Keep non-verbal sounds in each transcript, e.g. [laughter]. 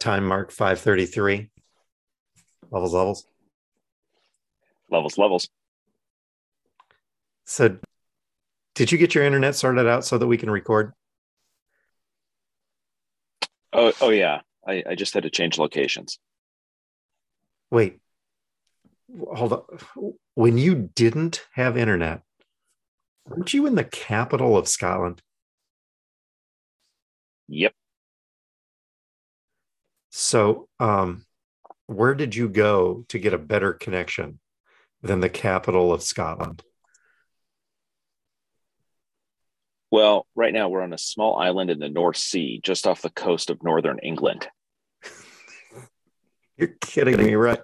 time mark 533 levels levels. Levels levels. So did you get your internet sorted out so that we can record? Oh oh yeah. I, I just had to change locations. Wait. Hold on when you didn't have internet weren't you in the capital of scotland? Yep so, um, where did you go to get a better connection than the capital of Scotland? Well, right now we're on a small island in the North Sea, just off the coast of northern England. [laughs] You're kidding me, right?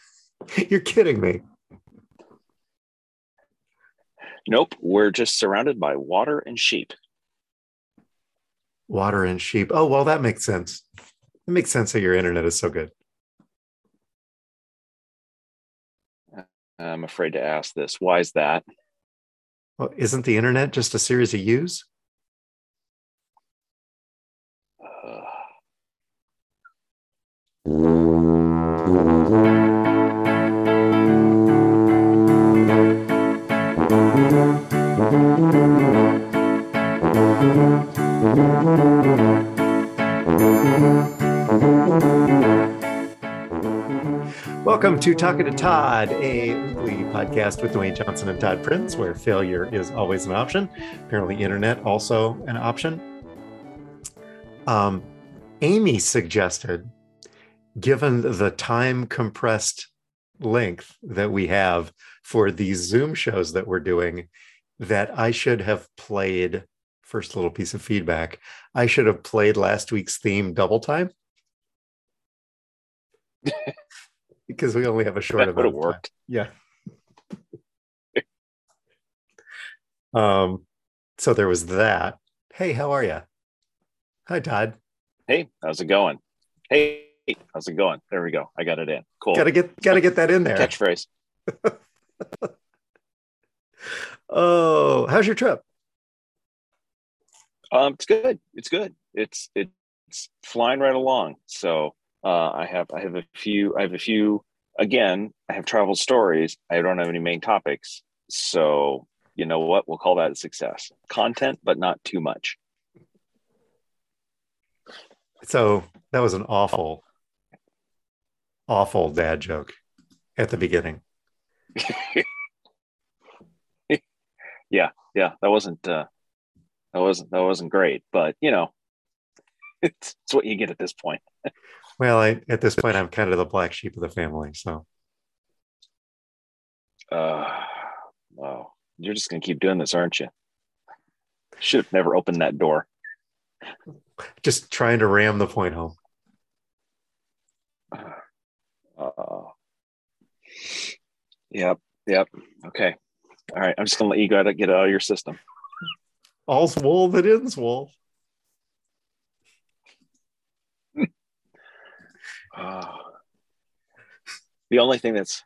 [laughs] You're kidding me. Nope, we're just surrounded by water and sheep. Water and sheep. Oh, well, that makes sense. It makes sense that your internet is so good. I'm afraid to ask this. Why is that? Well, isn't the internet just a series of U's? Welcome to Talking to Todd, a weekly podcast with Dwayne Johnson and Todd Prince, where failure is always an option. Apparently, internet also an option. Um, Amy suggested, given the time compressed length that we have for these Zoom shows that we're doing, that I should have played. First little piece of feedback. I should have played last week's theme double time. [laughs] because we only have a short that amount of worked. Yeah. um, so there was that. Hey, how are you? Hi, Todd. Hey, how's it going? Hey, how's it going? There we go. I got it in. Cool. Gotta get gotta get that in there. Catchphrase. [laughs] oh, how's your trip? Um, it's good. It's good. It's it's flying right along. So uh, I have I have a few I have a few again I have travel stories. I don't have any main topics, so you know what we'll call that a success. Content, but not too much. So that was an awful, awful dad joke at the beginning. [laughs] yeah, yeah, that wasn't uh, that wasn't that wasn't great, but you know, [laughs] it's, it's what you get at this point. [laughs] Well, I, at this point, I'm kind of the black sheep of the family. So, uh, wow, you're just gonna keep doing this, aren't you? Should have never opened that door. Just trying to ram the point home. Uh, yep, yep. Okay. All right. I'm just gonna let you go to get out of your system. All's wool that ends wool. Uh, the only thing that's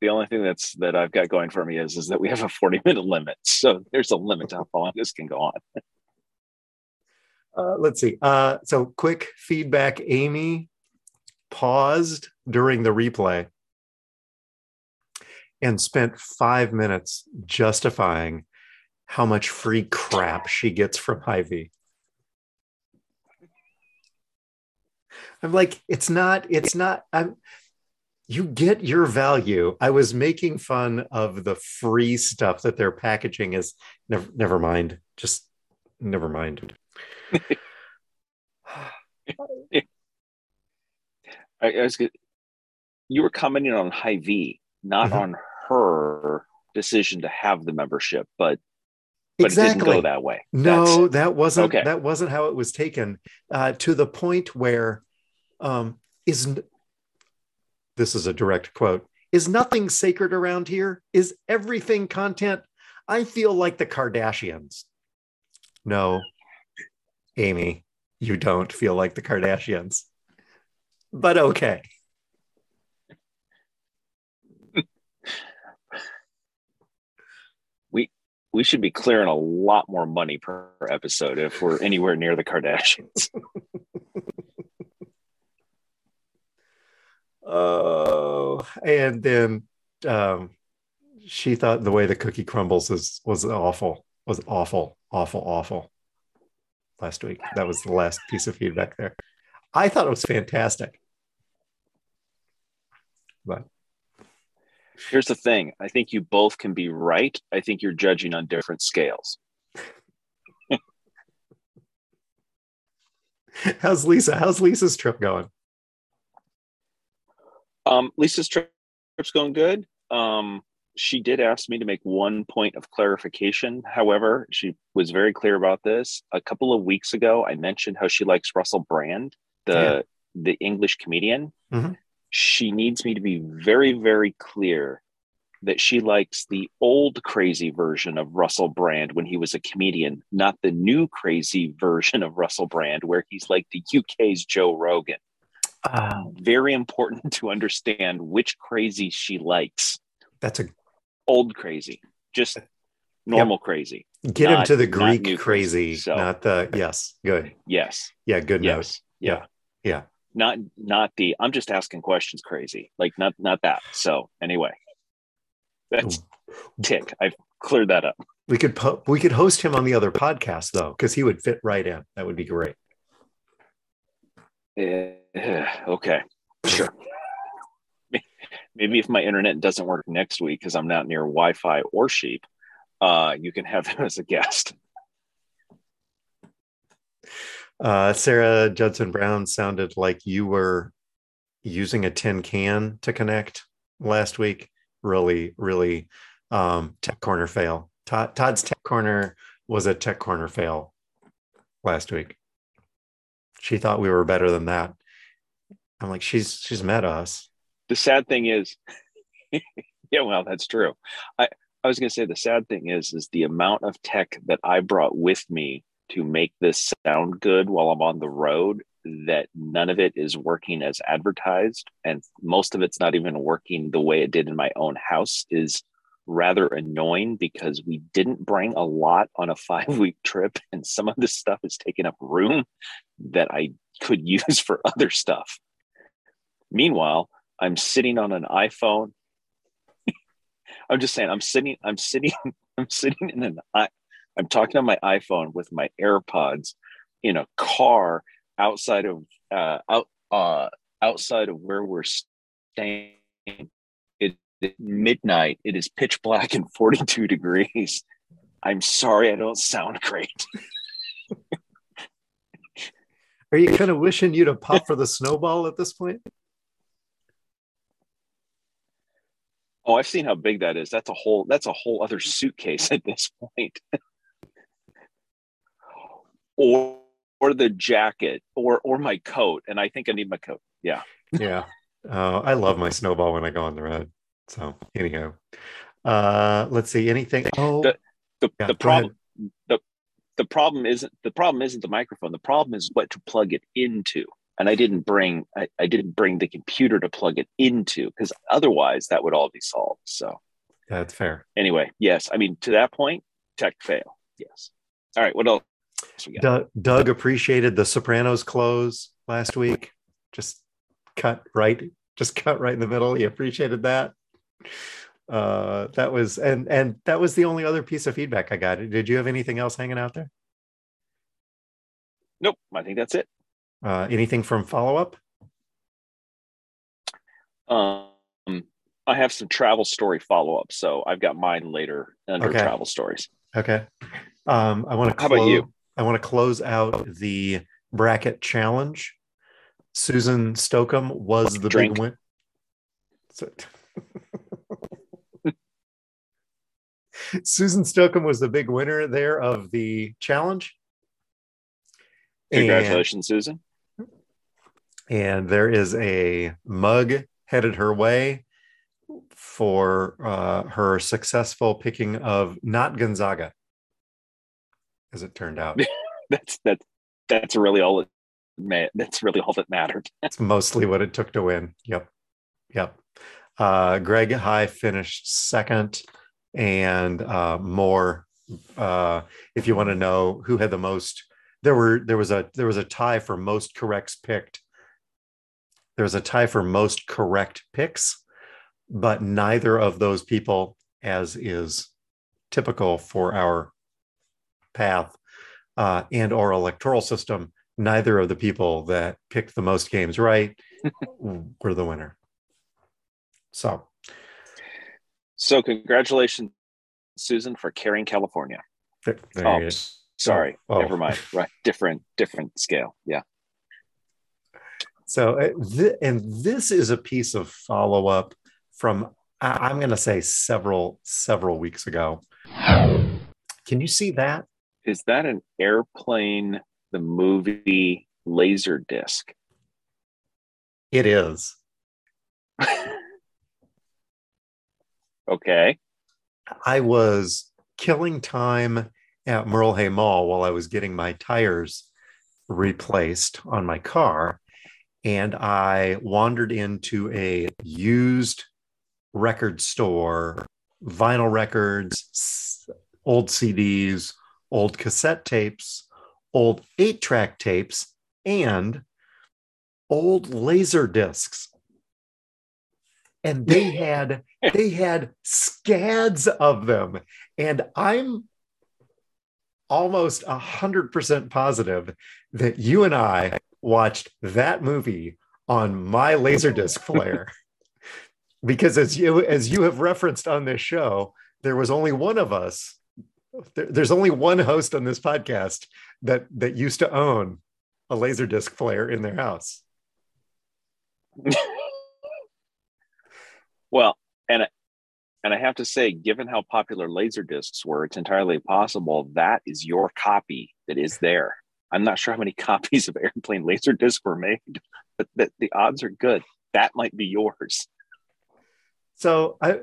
the only thing that's that I've got going for me is is that we have a 40 minute limit. [laughs] So there's a limit to how long this can go on. [laughs] Uh, let's see. Uh, so quick feedback. Amy paused during the replay and spent five minutes justifying how much free crap she gets from Hy-Vee. I'm like, it's not, it's not, I'm, you get your value. I was making fun of the free stuff that they're packaging as never, never mind. Just never mind. [sighs] I, I was, you were commenting on Hy-Vee, not mm-hmm. on her decision to have the membership, but but exactly. it didn't go that way. No, That's, that wasn't okay. that wasn't how it was taken. Uh, to the point where um, is this is a direct quote is nothing sacred around here is everything content i feel like the kardashians no amy you don't feel like the kardashians but okay we should be clearing a lot more money per episode if we're anywhere near the kardashians [laughs] Oh, and then um, she thought the way the cookie crumbles was was awful, was awful, awful, awful. Last week, that was the last piece of feedback there. I thought it was fantastic, but Here's the thing I think you both can be right. I think you're judging on different scales. [laughs] how's Lisa? How's Lisa's trip going? Um, Lisa's trip's going good. Um, she did ask me to make one point of clarification. However, she was very clear about this. A couple of weeks ago, I mentioned how she likes Russell Brand, the Yeah. the English comedian. Mhm. She needs me to be very, very clear that she likes the old crazy version of Russell Brand when he was a comedian, not the new crazy [laughs] version of Russell Brand where he's like the UK's Joe Rogan. Uh, Very important to understand which crazy she likes that's a old crazy, just normal crazy. get Not- to the Greek crazy, crazy, so- not the yes. Good, Yes. yeah, good note. Yes. Yeah. Yeah. Not not the I'm just asking questions crazy. Like not not that. So anyway. That's tick. I've cleared that up. We could po- we could host him on the other podcast though, because he would fit right in. That would be great. Eh, okay. Sure. [laughs] Maybe if my internet doesn't work next week because I'm not near Wi-Fi or sheep, uh, you can have him as a guest. Uh, Sarah Judson Brown sounded like you were using a tin can to connect last week. Really, really um, tech corner fail. Todd, Todd's tech corner was a tech corner fail last week. She thought we were better than that. I'm like, she's she's met us. the sad thing is [laughs] yeah well that's true i i was going to say the sad thing is is the amount of tech that i brought with me to make this sound good while i'm on the road that none of it is working as advertised and most of it's not even working the way it did in my own house is rather annoying because we didn't bring a lot on a [laughs] five week trip and some of this stuff is taking up room that i could [laughs] use for other stuff meanwhile I'm sitting on an iPhone. [laughs] I'm just saying, I'm sitting, I'm sitting, I'm sitting in an I'm talking on my iPhone with my AirPods in a car outside of uh out uh outside of where we're staying. It, it midnight, it is pitch black and 42 [laughs] degrees. I'm sorry I don't sound great. [laughs] Are you kind of wishing you'd have popped for the snowball at this point? Oh, I've seen how big that is. That's a whole that's a whole other suitcase at this point. [laughs] or or the jacket or or my coat. And I think I need my coat. Yeah. yeah. Uh, I love my snowball when I go on the road. So anyhow, uh, let's see. Anything? Oh, The- The Yeah, the ahead. problem the the problem isn't the problem isn't the microphone. The problem is what to plug it into. And I didn't bring I, I didn't bring the computer to plug it into because otherwise that would all be solved. So that's fair. anyway, yes. I mean to that point, tech fail. Yes. All right, what else? Doug, Doug appreciated the Sopranos close last week. Just cut right, just cut right in the middle. He appreciated that. Uh, that was and and that was the only other piece of feedback I got. Did you have anything else hanging out there? Nope, I think that's it. Uh, anything from follow up? Um, I have some travel story follow up, so I've got mine later under Okay. travel stories. Okay. Um, I want to. How about you? I want to close out the bracket challenge. Susan Stokum was the Drink. big win. So- [laughs] Susan Stokum was the big winner there of the challenge. And- Congratulations, Susan. and there is a mug headed her way for uh, her successful picking of not Gonzaga, as it turned out. [laughs] That's that's that's really all it ma- that's really all that mattered. [laughs] That's mostly what it took to win. Yep, yep. Uh, Greg High finished second, and uh, more. Uh, if you want to know who had the most, there were there was a there was a tie for most corrects picked There was a tie for most correct picks, but neither of those people, as is typical for our path uh, and or electoral system, neither of the people that picked the most games right [laughs] were the winner. So, so congratulations, Susan, for carrying California. There, there oh, sorry, oh. never mind. [laughs] Right, different, different scale. Yeah. So, uh, and this is a piece of follow up from I'm going to say several several weeks ago. Can you see that? Is that an airplane? The movie Laser Disc. It is. [laughs] okay. I was killing time at Merle Hay Mall while I was getting my tires replaced on my car. And I wandered into a used record store, vinyl records, old CDs, old cassette tapes, old eight track tapes, and old laser discs. And they [laughs] had they had scads of them. And I'm almost a hundred percent positive that you and I watched that movie on my laserdisc player. [laughs] because as you as you have referenced on this show, there was only one of us. There, there's only one host on this podcast that that used to own a laserdisc player in their house. [laughs] well, and and I have to say, given how popular laser discs were, it's entirely possible that is your copy that is there. I'm not sure how many [laughs] copies of Airplane Laser Disc were made, but the, the odds are good. That might be yours. So I,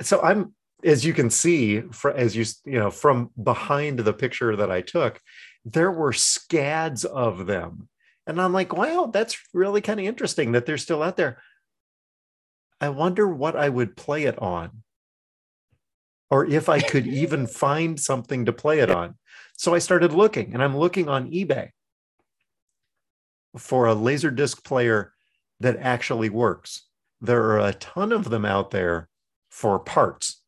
so I'm, as you can see, for, as you you know, from behind the picture that I took, there were scads of them, and I'm like, wow, that's really kind of interesting that they're still out there. I wonder what I would play it on or if I could even [laughs] find something to play it on. So I started looking, and I'm looking on eBay for a laser disc player that actually works. There are a ton of them out there for parts.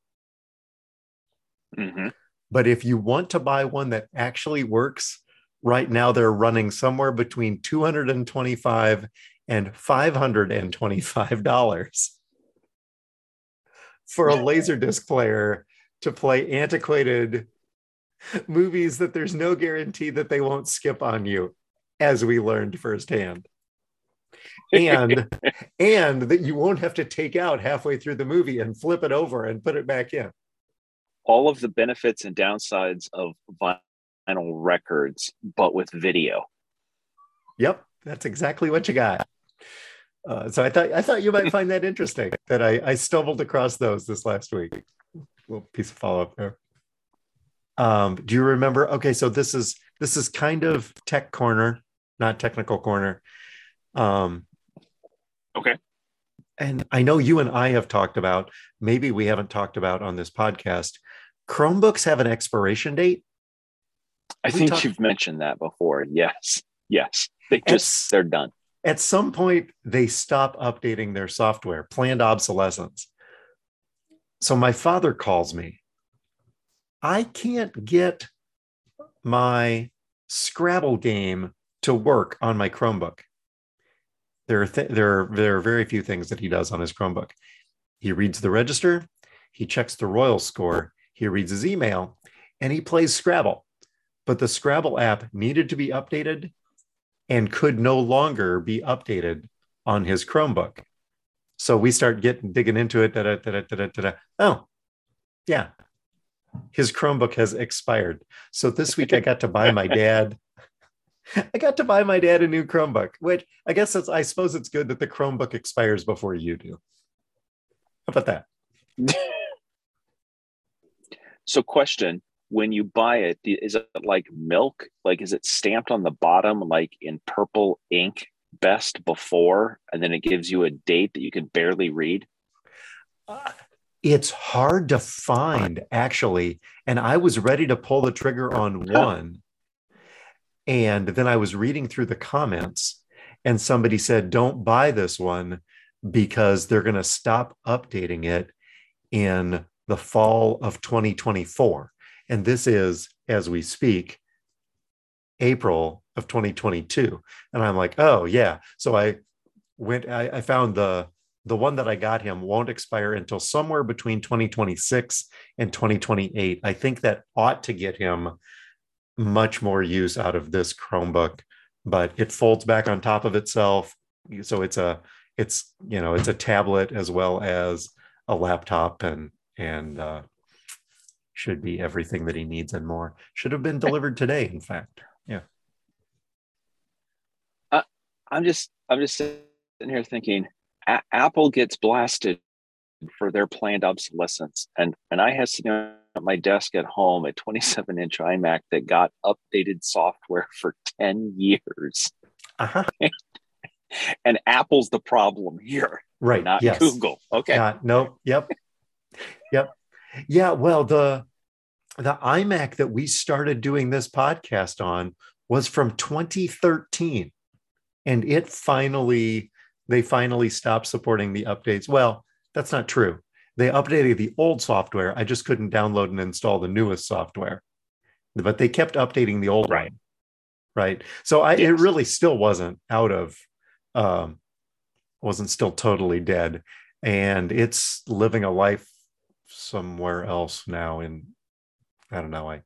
Mm-hmm. But if you want to buy one that actually works, right now they're running somewhere between 225 and 525 dollars for a laser disc player to play antiquated movies that there's no guarantee that they won't skip on you, as we learned firsthand. and [laughs] and that you won't have to take out halfway through the movie and flip it over and put it back in. All of the benefits and downsides of vinyl records, but with video. Yep, that's exactly what you got. Uh, so I thought I thought you might find that interesting [laughs] that I, I stumbled across those this last week little piece of follow up there. Um, do you remember? Okay, so this is this is kind of tech corner, not technical corner. Um, okay. And I know you and I have talked about, maybe we haven't talked about on this podcast. Chromebooks have an expiration date. I we think talk- you've mentioned that before. Yes. Yes. They just, they're done. At some point, they stop updating their software, planned obsolescence. So my father calls me. I can't get my Scrabble game to work on my Chromebook. There are, th- there, are, there are very few things that he does on his Chromebook. He reads the register, he checks the Royal score, he reads his email, and he plays Scrabble. But the Scrabble app needed to be updated and could no longer be updated on his Chromebook. So we start getting digging into it. Da, da, da, oh, yeah. His Chromebook has expired. So this week I got to buy my dad. [laughs] I got to buy my dad a new Chromebook, which I guess it's, I suppose it's good that the Chromebook expires before you do. How about that? [laughs] so, question when you buy it, is it like milk? Like, is it stamped on the bottom, like in purple ink best before and then it gives you a date that you can barely read? Uh, it's hard to find actually. And I was ready to pull the trigger on [laughs] one. And then I was reading through the comments and somebody said, "Don't buy this one because they're going to stop updating it in the fall of 2024." And this is, as we speak, April of 2022. And I'm like, "Oh yeah." So I went. I, I found the the one that I got him won't expire until somewhere between 2026 and 2028. I think that ought to get him much more use out of this Chromebook, but it folds back on top of itself. So it's a it's you know it's a tablet as well as a laptop and and uh, should be everything that he needs and more. Should have been delivered today, in fact. Yeah. Uh, I'm just I'm just sitting here thinking a- Apple gets blasted for their planned obsolescence, and and I have sitting at my desk at home a 27 inch iMac that got updated software for 10 years. Uh-huh. [laughs] and Apple's the problem here, right? Not yes. Google. Okay. Uh, no. Yep. Yep. Yeah. Well, the the iMac that we started doing this podcast on was from 2013, and it finally they finally stopped supporting the updates. Well, that's not true. They updated the old software. I just couldn't download and install the newest software. But they kept updating the old right. one. Right. So I yes. it really still wasn't out of um wasn't still totally dead. And it's living a life somewhere else now in I don't know. I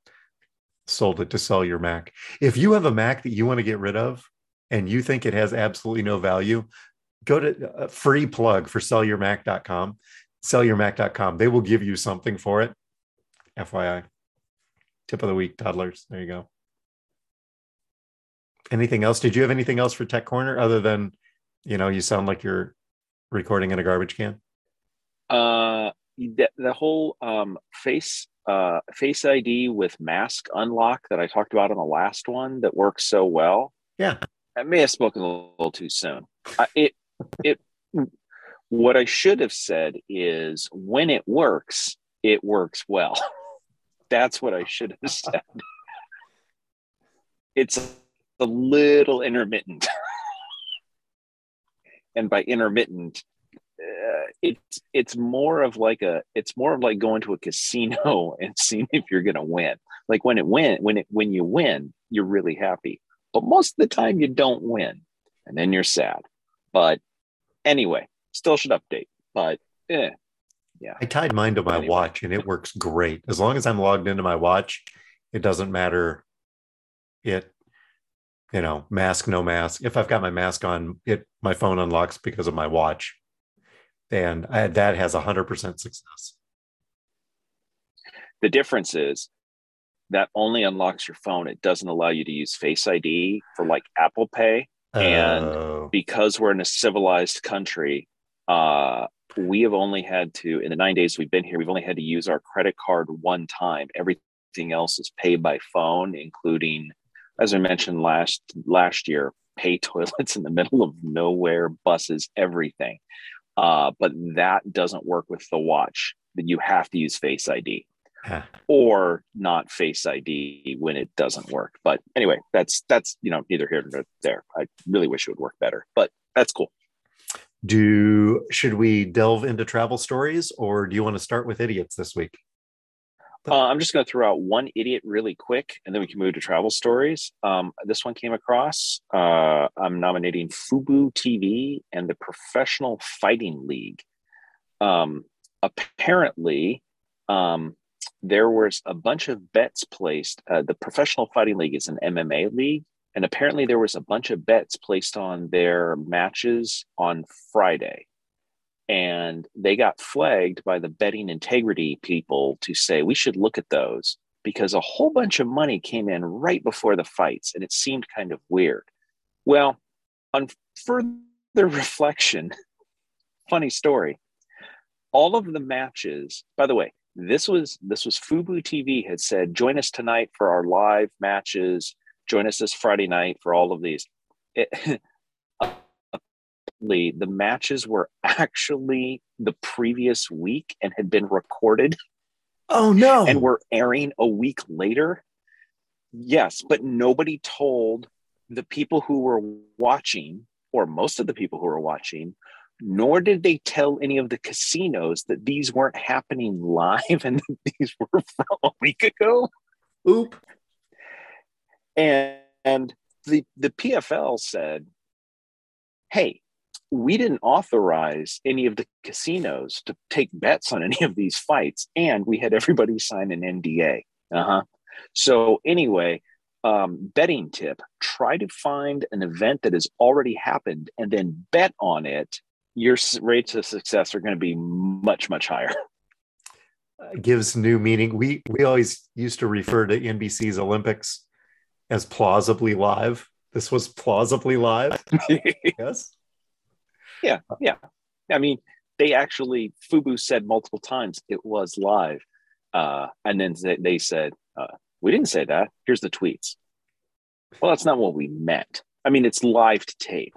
sold it to sell your Mac. If you have a Mac that you want to get rid of and you think it has absolutely no value, go to a uh, free plug for sellyourmac.com sellyourmac.com they will give you something for it. Fyi tip of the week toddlers. There you go. Anything else? Did you have anything else for tech corner other than you know you sound like you're recording in a garbage can? Uh the, the whole um face uh face id with mask unlock that i talked about in the last one that works so well yeah i may have spoken a little too soon I, it it what I should have said is when it works, it works well. [laughs] That's what I should have said. [laughs] it's a little intermittent. [laughs] and by intermittent, uh, it's it's more of like a it's more of like going to a casino [laughs] and seeing if you're going to win. Like when it win when it when you win, you're really happy. But most of the time you don't win and then you're sad. But anyway, still should update, but eh, yeah. I tied mine to my anyway. watch and it works great. As long as I'm logged into my watch, it doesn't matter. It, you know, mask, no mask. If I've got my mask on, it my phone unlocks because of my watch. And I, that has 100% success. The difference is that only unlocks your phone. It doesn't allow you to use Face ID for like Apple Pay. And oh. because we're in a civilized country, uh, we have only had to, in the nine days we've been here, we've only had to use our credit card one time. Everything else is paid by phone, including, as I mentioned last last year, pay [laughs] toilets in the middle of nowhere, buses, everything. Uh, but that doesn't work with the watch. That you have to use Face ID or not face id when it doesn't work. But anyway that's that's you know neither here nor there. I really wish it would work better but that's cool. Do should we delve into travel stories or do you want to start with idiots this week uh, i'm just going to throw out one idiot really quick and then we can move to travel stories um, this one came across uh, i'm nominating fubo tv and the professional fighting league um, apparently um, there was a bunch of bets placed. Uh, the Professional Fighting League is an MMA league, and apparently there was a bunch of bets placed on their matches on Friday. And they got flagged by the betting integrity people to say we should look at those because a whole bunch of money came in right before the fights and it seemed kind of weird. Well, on further [laughs] reflection, funny story. All of the matches, by the way, this was this was Fubo TV had said, join us tonight for our live matches. Join us this Friday night for all of these. It, [laughs] the matches were [laughs] actually the previous week and had been recorded. Oh no! And were airing a week later. Yes, but nobody told the people who were watching or most of the people who were watching, nor did they tell any of the casinos that these weren't happening live and these [laughs] were from a week ago. Oop. And, and the, the PFL said, hey, we didn't authorize any of the casinos to take bets on any of these fights, and we had everybody sign an NDA. Uh-huh. So anyway, um, betting tip: try to find an event that has already happened and then bet on it. Your rates of success are going to be much much higher. [laughs] Uh, gives new meaning. We we always used to refer to NBC's Olympics as plausibly live. This was plausibly live. [laughs] yes. Yeah, yeah. I mean, they actually Fubo said multiple times it was live, uh, and then they, they said uh, we didn't say that. Here's the tweets. Well, that's not what we meant. I mean, it's live to tape,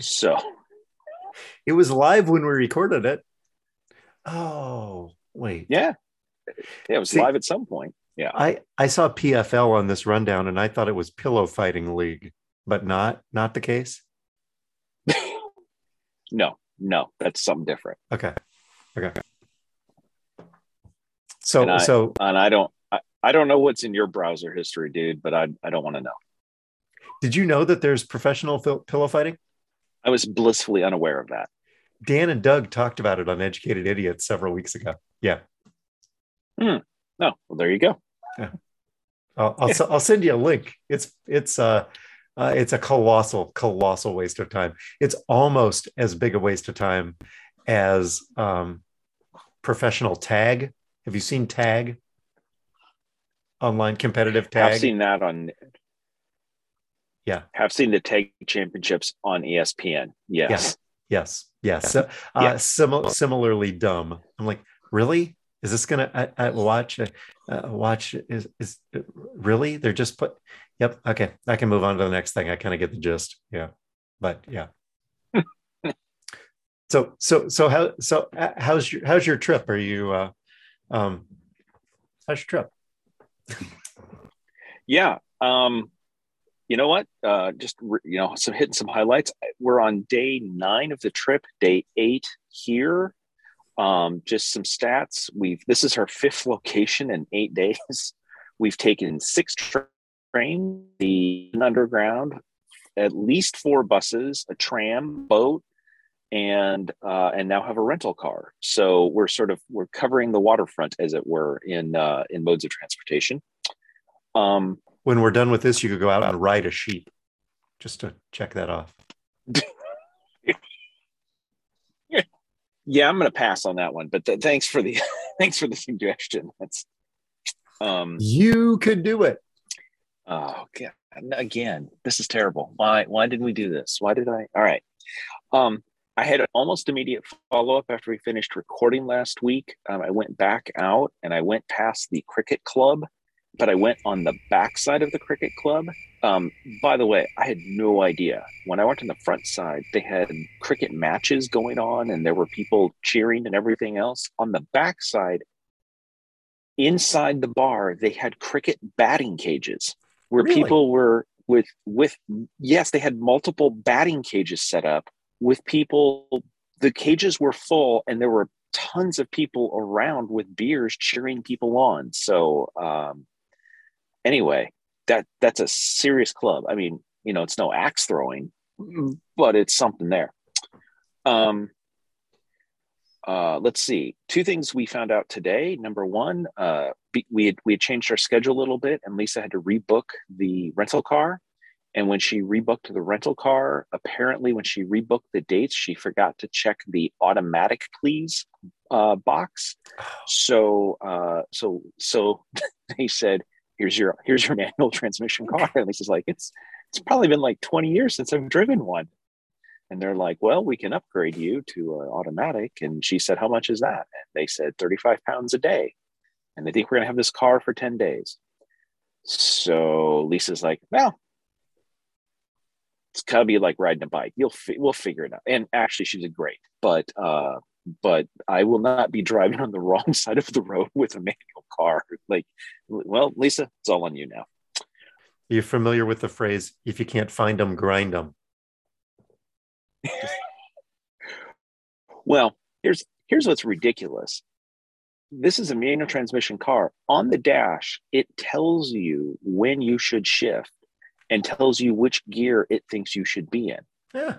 so it was live when we recorded it. Oh, wait. Yeah, yeah, it was See, live at some point. Yeah, I I saw PFL on this rundown, and I thought it was Pillow Fighting League, but not not the case. [laughs] No, no, that's something different. Okay. Okay. So, and I, so, and I don't, I, I don't know what's in your browser history, dude, but I, I don't want to know. Did you know that there's professional pillow fighting? I was blissfully unaware of that. Dan and Doug talked about it on Educated Idiots several weeks ago. Yeah. Hmm. No, well, there you go. Yeah. I'll, I'll, I'll send you a link. It's, it's, uh, uh, it's a colossal, colossal waste of time. It's almost as big a waste of time as um, professional tag. Have you seen tag? Online competitive tag. I've seen that on. Yeah, I've seen the tag championships on ESPN. Yes, yes, yes, yes. So, uh, yeah. Sim- similarly dumb. I'm like, really? Is this gonna I, I watch? Uh, watch is is really? They're just put Yep. Okay. I can move on to the next thing. I kind of get the gist. Yeah. But yeah. [laughs] so so so how so uh, how's your how's your trip? Are you uh um how's your trip? [laughs] yeah. Um you know what? Uh just you know, some hitting some highlights. We're on day 9 of the trip, day 8 here. Um just some stats. We've this is our fifth location in 8 [laughs] days. We've taken six trains, the underground, at least four buses, a tram, boat, and uh, and now have a rental car. So we're sort of we're covering the waterfront, as it were, in uh, in modes of transportation. Um, when we're done with this, you could go out and ride a sheep, just to check that off. [laughs] yeah, I'm going to pass on that one, but th- thanks for the [laughs] thanks for the suggestion. That's um, you could do it. Oh, God. again, this is terrible. Why? Why didn't we do this? Why did I? All right. Um, I had an almost immediate follow up after we finished recording last week. Um, I went back out and I went past the cricket club, but I went on the back side of the cricket club. Um, by the way, I had no idea. When I went on the front side, they had cricket matches going on and there were people cheering and everything else. On the back side, inside the bar, they had cricket batting cages where really? people were with with yes they had multiple batting cages set up with people the cages were full and there were tons of people around with beers cheering people on so um anyway that that's a serious club i mean you know it's no axe throwing but it's something there um uh, let's see. Two things we found out today. Number one, uh, we had we had changed our schedule a little bit, and Lisa had to rebook the rental car. And when she rebooked the rental car, apparently when she rebooked the dates, she forgot to check the automatic please uh, box. [sighs] So uh, so so [laughs] they said, "Here's your here's your [laughs] manual transmission car." And Lisa's like, "It's it's probably been like 20 years since I've driven one." And they're like, well, we can upgrade you to an automatic. And she said, how much is that? And they said, 35 pounds a day. And they think we're going to have this car for 10 days. So Lisa's like, well, it's gotta be like riding a bike. You'll fi- we'll figure it out. And actually, she did great. But uh, but I will not be driving on the wrong [laughs] side of the road with a manual car. Like, well, Lisa, it's all on you now. You're familiar with the phrase, if you can't find them, grind them. [laughs] Well, here's here's what's ridiculous. This is a manual transmission car. On the dash, it tells you when you should shift and tells you which gear it thinks you should be in. Yeah.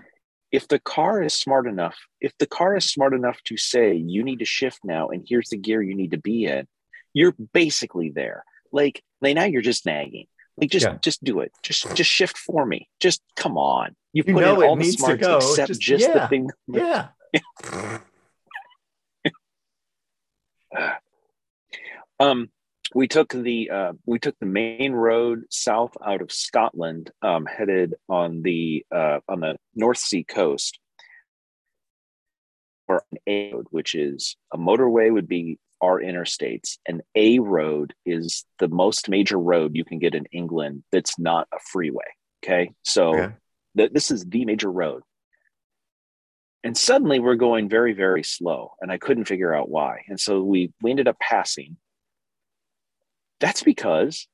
If the car is smart enough, if the car is smart enough to say you need to shift now and here's the gear you need to be in, you're basically there. Like, like now you're just nagging. Like just Yeah. just do it. Just just shift for me. Just come on. You, You put in all the smarts go, except just- just, yeah. the thing. Yeah. [laughs] Um, we took the uh, we took the main road south out of Scotland, um, headed on the uh, on the North Sea coast, or an A road, which is a motorway would be our interstates. An A road is the most major road you can get in England that's not a freeway. Okay, so Okay. th- this is the major road. And suddenly we're going very, very slow. And I couldn't figure out why. And so we, we ended up passing. That's because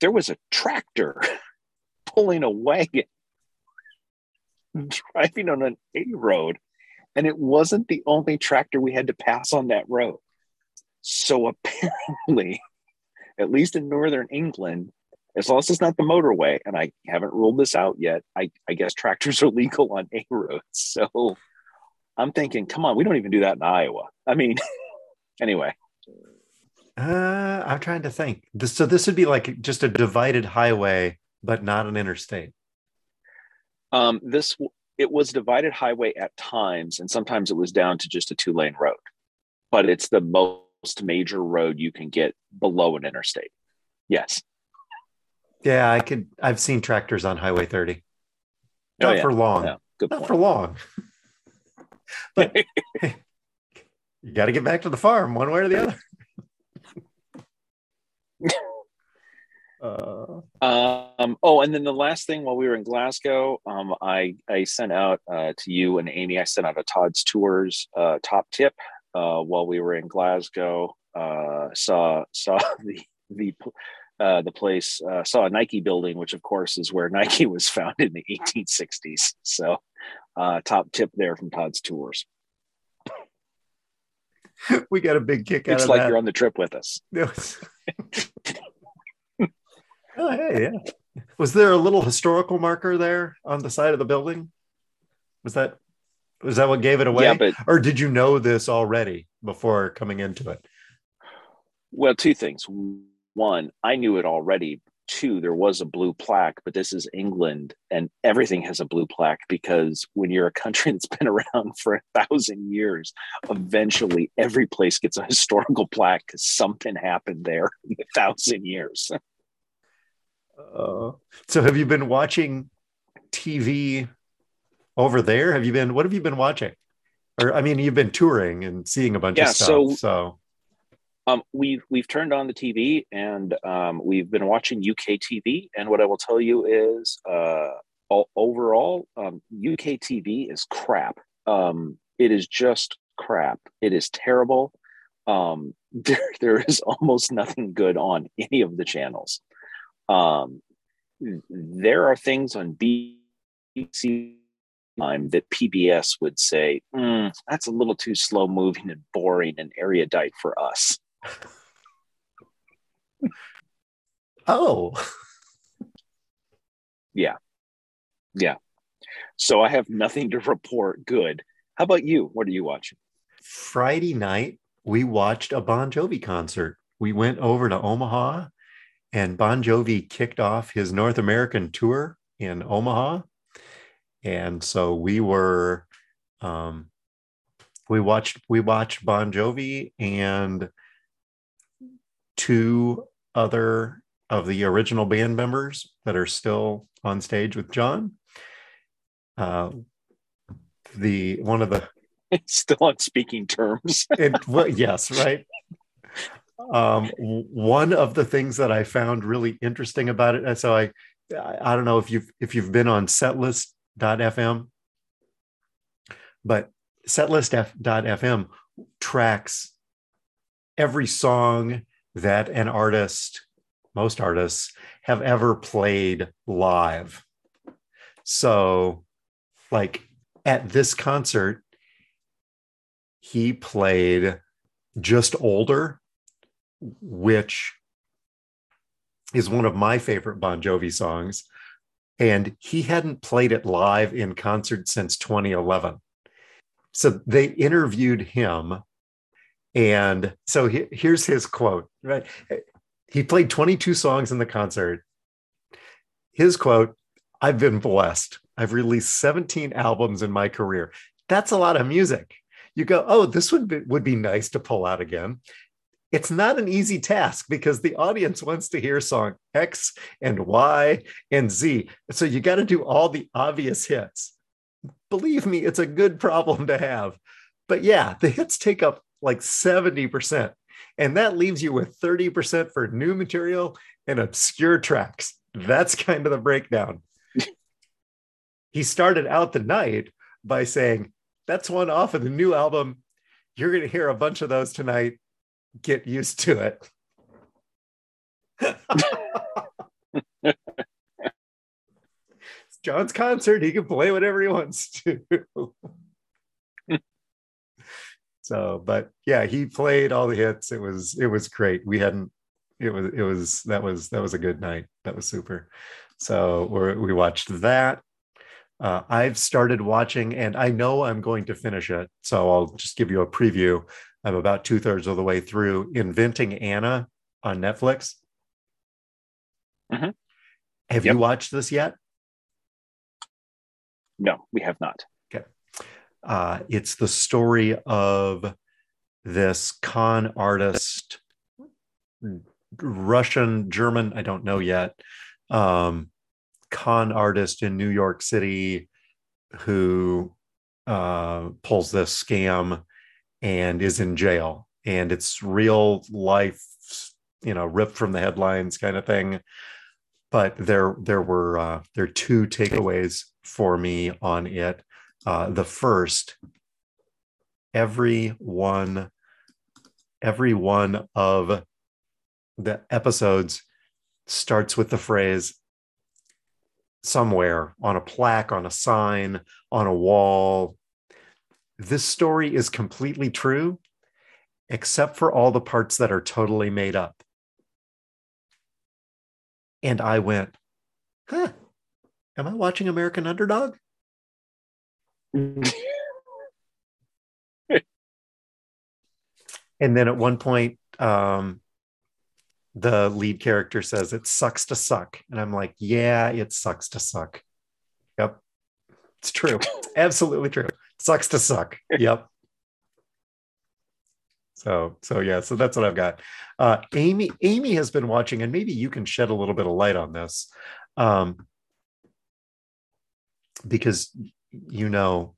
there was a tractor [laughs] pulling a wagon driving on an A road. And it wasn't the only tractor we had to pass on that road. So apparently, at least in northern England, as long as it's not the motorway, and I haven't ruled this out yet, I, I guess tractors are [laughs] legal on A roads. So I'm thinking, come on, we don't even do that in Iowa. I mean, [laughs] anyway, Uh, I'm trying to think. This, so this would be like just a divided highway, but not an interstate. um, this it was divided highway at times, and sometimes it was down to just a two lane road, but it's the most major road you can get below an interstate. Yes. Yeah, I could. I've seen tractors on Highway 30. Oh, Not yeah. for long. Yeah, Not point. for long. [laughs] but [laughs] you got to get back to the farm one way or the other. Uh, Um, oh, and then the last thing while we were in Glasgow, um, I I sent out uh, to you and Amy. I sent out a Todd's Tours uh, top tip uh, while we were in Glasgow. Uh, saw saw [laughs] the the uh, the place saw a Nike building, which of course is where [laughs] Nike was founded in the 1860s. So, top tip there from Todd's Tours. [laughs] we got a big kick out It's of like that. you're on the trip with us. Was- [laughs] oh, hey, yeah. Was there a little historical marker there on the side of the building? Was that was that what gave it away? Yeah, but or did you know this already before coming into it? Well, two things. One, I knew it already. Two, there was a blue plaque, but this is England and everything has a blue plaque because when you're a country [laughs] that's been around for a thousand years, eventually every place gets a historical plaque because something happened there [laughs] in a thousand years. Uh, so have you been watching TV over there? Have you been what have you been watching? Or I mean, you've been touring and seeing a bunch Yeah, of stuff. so- so Um, we've we've turned on the TV and um, we've been watching UK TV. And what I will tell you is, uh, o- overall, um, UK TV is crap. Um, it is just crap. It is terrible. Um, [laughs] there there is almost nothing good on any of the channels. Um, there are things on BBC time that PBS would say "Mm, that's a little too slow moving and boring and erudite for us. [laughs] oh Yeah. Yeah. So I have nothing to report good. How about you? What are you watching? Friday night, we watched a Bon Jovi concert. We went over to Omaha and Bon Jovi kicked off his North American tour in Omaha. And so we were um we watched we watched Bon Jovi and two other of the original band members that are still on stage with John. Uh the one of the [laughs] Still on speaking terms. [laughs] it, well, yes, right. Um, one of the things that I found really interesting about it, so I, I I don't know if you've if you've been on setlist.fm, but setlist.fm tracks every song that an artist, most artists, have ever played live. So, like at this concert, he played Just Older, which is one of my favorite Bon Jovi songs. And he hadn't played it live in concert since 2011. So they interviewed him. And so he, here's his quote, right? He played 22 songs in the concert. His quote I've been blessed. I've released 17 albums in my career. That's a lot of music. You go, oh, this would be, would be nice to pull out again. It's not an easy task because the audience wants to hear song X and Y and Z. So you got to do all the obvious hits. Believe me, it's a good problem to have. But yeah, the hits take up like 70%. And that leaves you with 30% for new material and obscure tracks. That's kind of the breakdown. [laughs] he started out the night by saying, That's one off of the new album. You're going to hear a bunch of those tonight. Get used to it. [laughs] it's John's concert. He can play whatever he wants to. [laughs] so, but yeah, he played all the hits. It was it was great. We hadn't it was it was that was that was a good night. That was super. So we we watched that. Uh, I've started watching, and I know I'm going to finish it. So I'll just give you a preview. I'm about two thirds of the way through Inventing Anna on Netflix. Mhm. Have Yep. you watched this yet? No, we have not. Uh, it's the story of this con artist, Russian, German, I don't know yet, um, con artist in New York City who uh, pulls this scam and is in jail. And it's real life, you know, ripped from the headlines kind of thing. But there, there were uh, there are two takeaways for me on it. Uh, the first, every one, every one of the episodes starts with the phrase somewhere on a plaque, on a sign, on a wall. This story is completely true, except for all the parts that are totally made up. And I went, huh, am I watching American Underdog? [laughs] And then at one point, um, the lead character says, It sucks to suck. And I'm like, Yeah, it sucks to suck. Yep. It's true. [laughs] Absolutely true. sucks to suck. Yep. So, so yeah, so that's what I've got. Uh, Amy, Amy has been watching, and maybe you can shed a little bit of light on this, um, because you know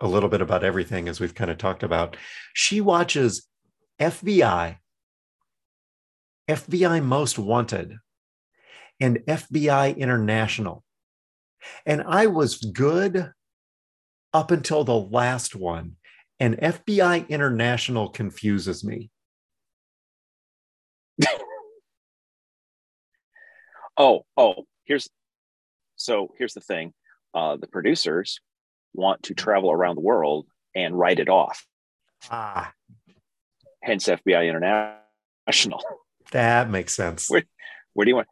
a little bit about everything as we've kind of talked about. She watches FBI, FBI Most Wanted, and FBI International. And I was good up until the last one. And FBI International confuses me. [laughs] Oh, oh, here's so here's the thing. Uh, the producers want to travel around the world and write it off. Ah, Hence FBI International. [laughs] that makes sense. Wait. Where do you want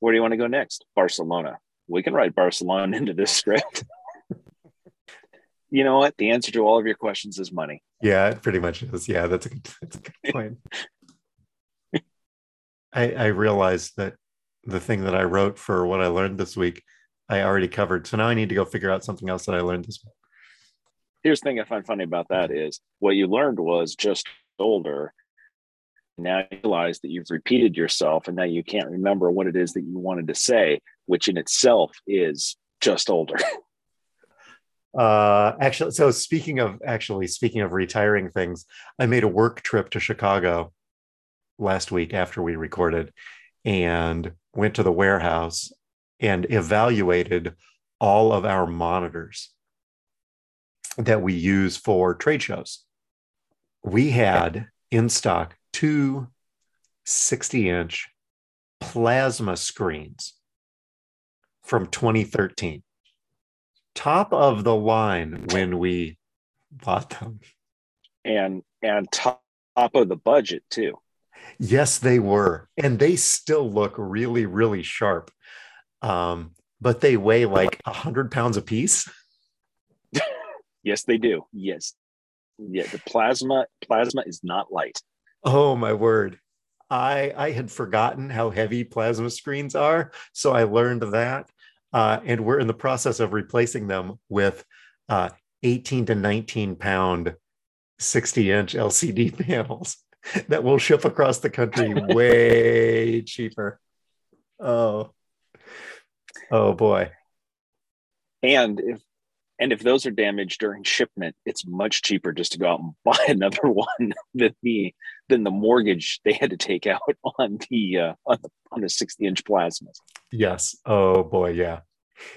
where do you want to go next? Barcelona. We can write Barcelona [laughs] into this script. [laughs] you know what? The answer to all of your questions is money. Yeah, it pretty much is. Yeah, that's a good, that's a good point. I, I realized that the thing that I wrote for what I learned this week, I already covered. So now I need to go figure out something else that I learned this week. Here's the thing I find funny about that is what you learned was just older. Now you realize that you've repeated yourself and now you can't remember what it is that you wanted to say, which in itself is just older. [laughs] Uh, actually, so speaking of actually speaking of retiring things, I made a work trip to Chicago last week after we recorded, and went to the warehouse and evaluated all of our monitors that we use for trade shows. We had in stock two 60 inch plasma screens from 2013 top of the line when we bought them. and and top, top of the budget too. Yes, they were, and they still look really, really sharp. Um, but they weigh like a hundred pounds a piece. yes, they do. Yes, yeah. The plasma plasma is not light. Oh my word! I I had forgotten how heavy plasma screens are, so I learned that, uh, and we're in the process of replacing them with uh, 18 to 19 pound 60 inch LCD [laughs] panels that will ship across the country [laughs] way cheaper. Oh, oh boy. And if and if those are damaged during shipment, it's much cheaper just to go out and [laughs] buy another one than the than the mortgage they had to take out [laughs] on the uh, on the on the 60 inch plasmas. Yes. Oh boy, yeah.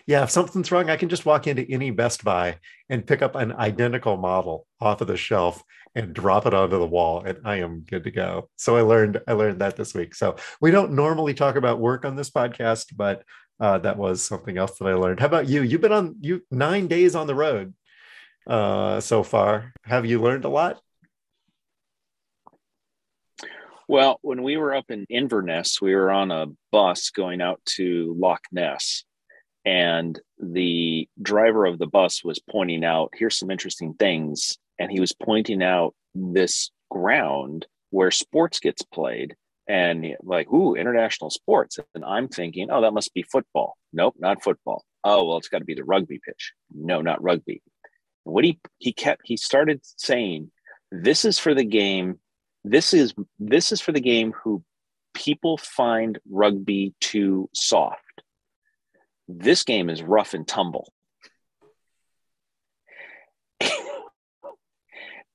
Yeah, if something's wrong, I can just walk into any Best Buy and pick up an identical model off of the shelf and drop it onto the wall and I am good to go. So I learned I learned that this week. So we don't normally talk about work on this podcast, but uh, that was something else that I learned. How about you? You've been on you 9 days on the road uh, so far. Have you learned a lot? Well, when we were up in Inverness, we were on a bus going out to Loch Ness and the driver of the bus was pointing out here's some interesting things and he was pointing out this ground where sports gets played and like ooh international sports and i'm thinking oh that must be football nope not football oh well it's got to be the rugby pitch no not rugby what he he kept he started saying this is for the game this is this is for the game who people find rugby too soft this game is rough and tumble. [laughs]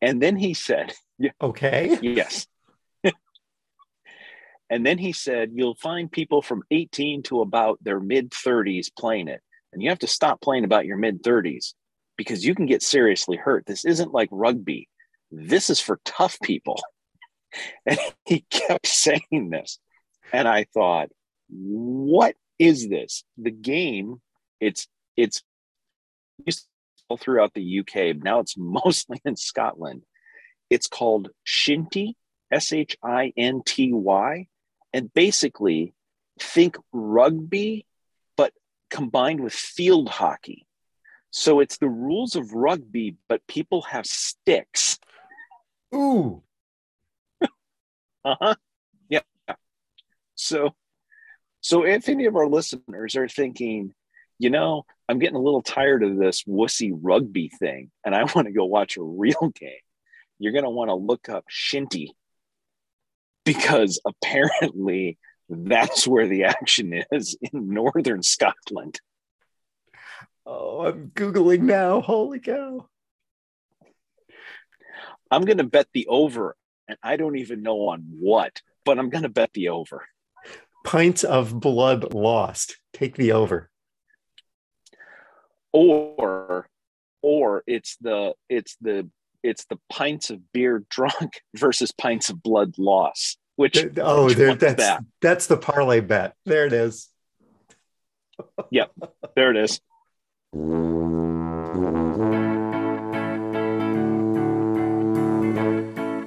and then he said, Okay. [laughs] Yes. And then he said, You'll find people from 18 to about their mid 30s playing it. And you have to stop playing about your mid 30s because you can get seriously hurt. This isn't like rugby. This is for tough people. [laughs] And he kept [laughs] saying this. And I thought, what is this? The game, it's it's all throughout the UK. Now it's [laughs] mostly in Scotland. It's called Shinty, S H I N T Y. And basically, think rugby, but combined with field hockey. So it's the rules of rugby, but people have sticks. Ooh. [laughs] uh huh. Yeah. So so if any of our listeners are thinking, you know, I'm getting a little tired of this wussy rugby thing and I [laughs] want to go watch a real game, you're going to want to look up Shinty because apparently that's where the action is in northern Scotland. Oh, I'm Googling now. Holy cow. I'm going to bet the over, and I don't even know on what, but I'm going to bet the over pints of blood lost. Take the over. Or or it's the it's the it's the pints of beer [laughs] drunk versus pints of blood loss. Which oh, which there, that's that? that's the parlay bet. There it is. yep, there it is.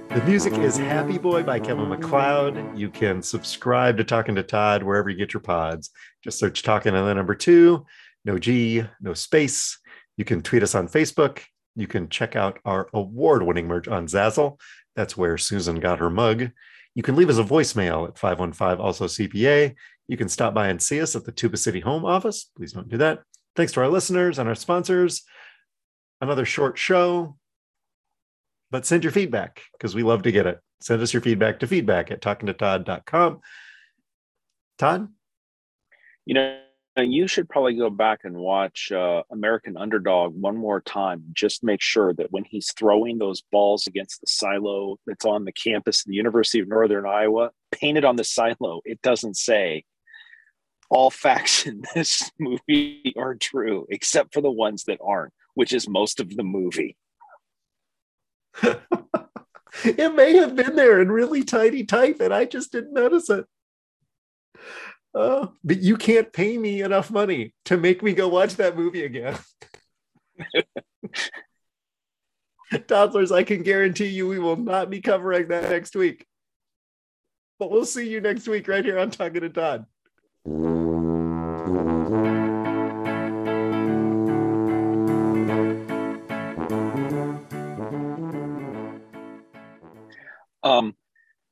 The music is Happy Boy by Kevin MacLeod. You can subscribe to Talking to Todd wherever you get your pods. Just search Talking to the number two, no G, no space. You can tweet us on Facebook. You can check out our award winning merch on Zazzle. That's where Susan got her mug. You can leave us a voicemail at 515 also CPA. You can stop by and see us at the Tuba City home office. Please don't do that. Thanks to our listeners and our sponsors. Another short show but send your feedback because we love to get it. Send us your feedback to feedback at talkingtotodd.com. Todd? You know, you should probably go back and watch uh, American Underdog one more time. Just make sure that when he's throwing those balls against the silo that's on the campus of the University of Northern Iowa, painted on the silo, it doesn't say all facts [laughs] in this movie are true, except for the ones that aren't, which is most of the movie. [laughs] it may have been there in really tiny type and I just didn't notice it. Uh, but you can't pay me enough money to make me go watch that movie again. [laughs] Toddlers, I can guarantee you we will not be covering that next week. But we'll see you next week right here on Talking to Todd. Um,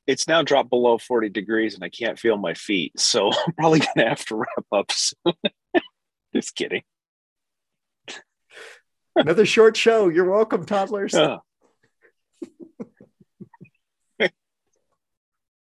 it's now dropped below 40 degrees and I can't feel my feet. So [laughs] I'm probably going to have to wrap up soon. [laughs] Just kidding. Another short show. You're welcome, toddlers. Uh,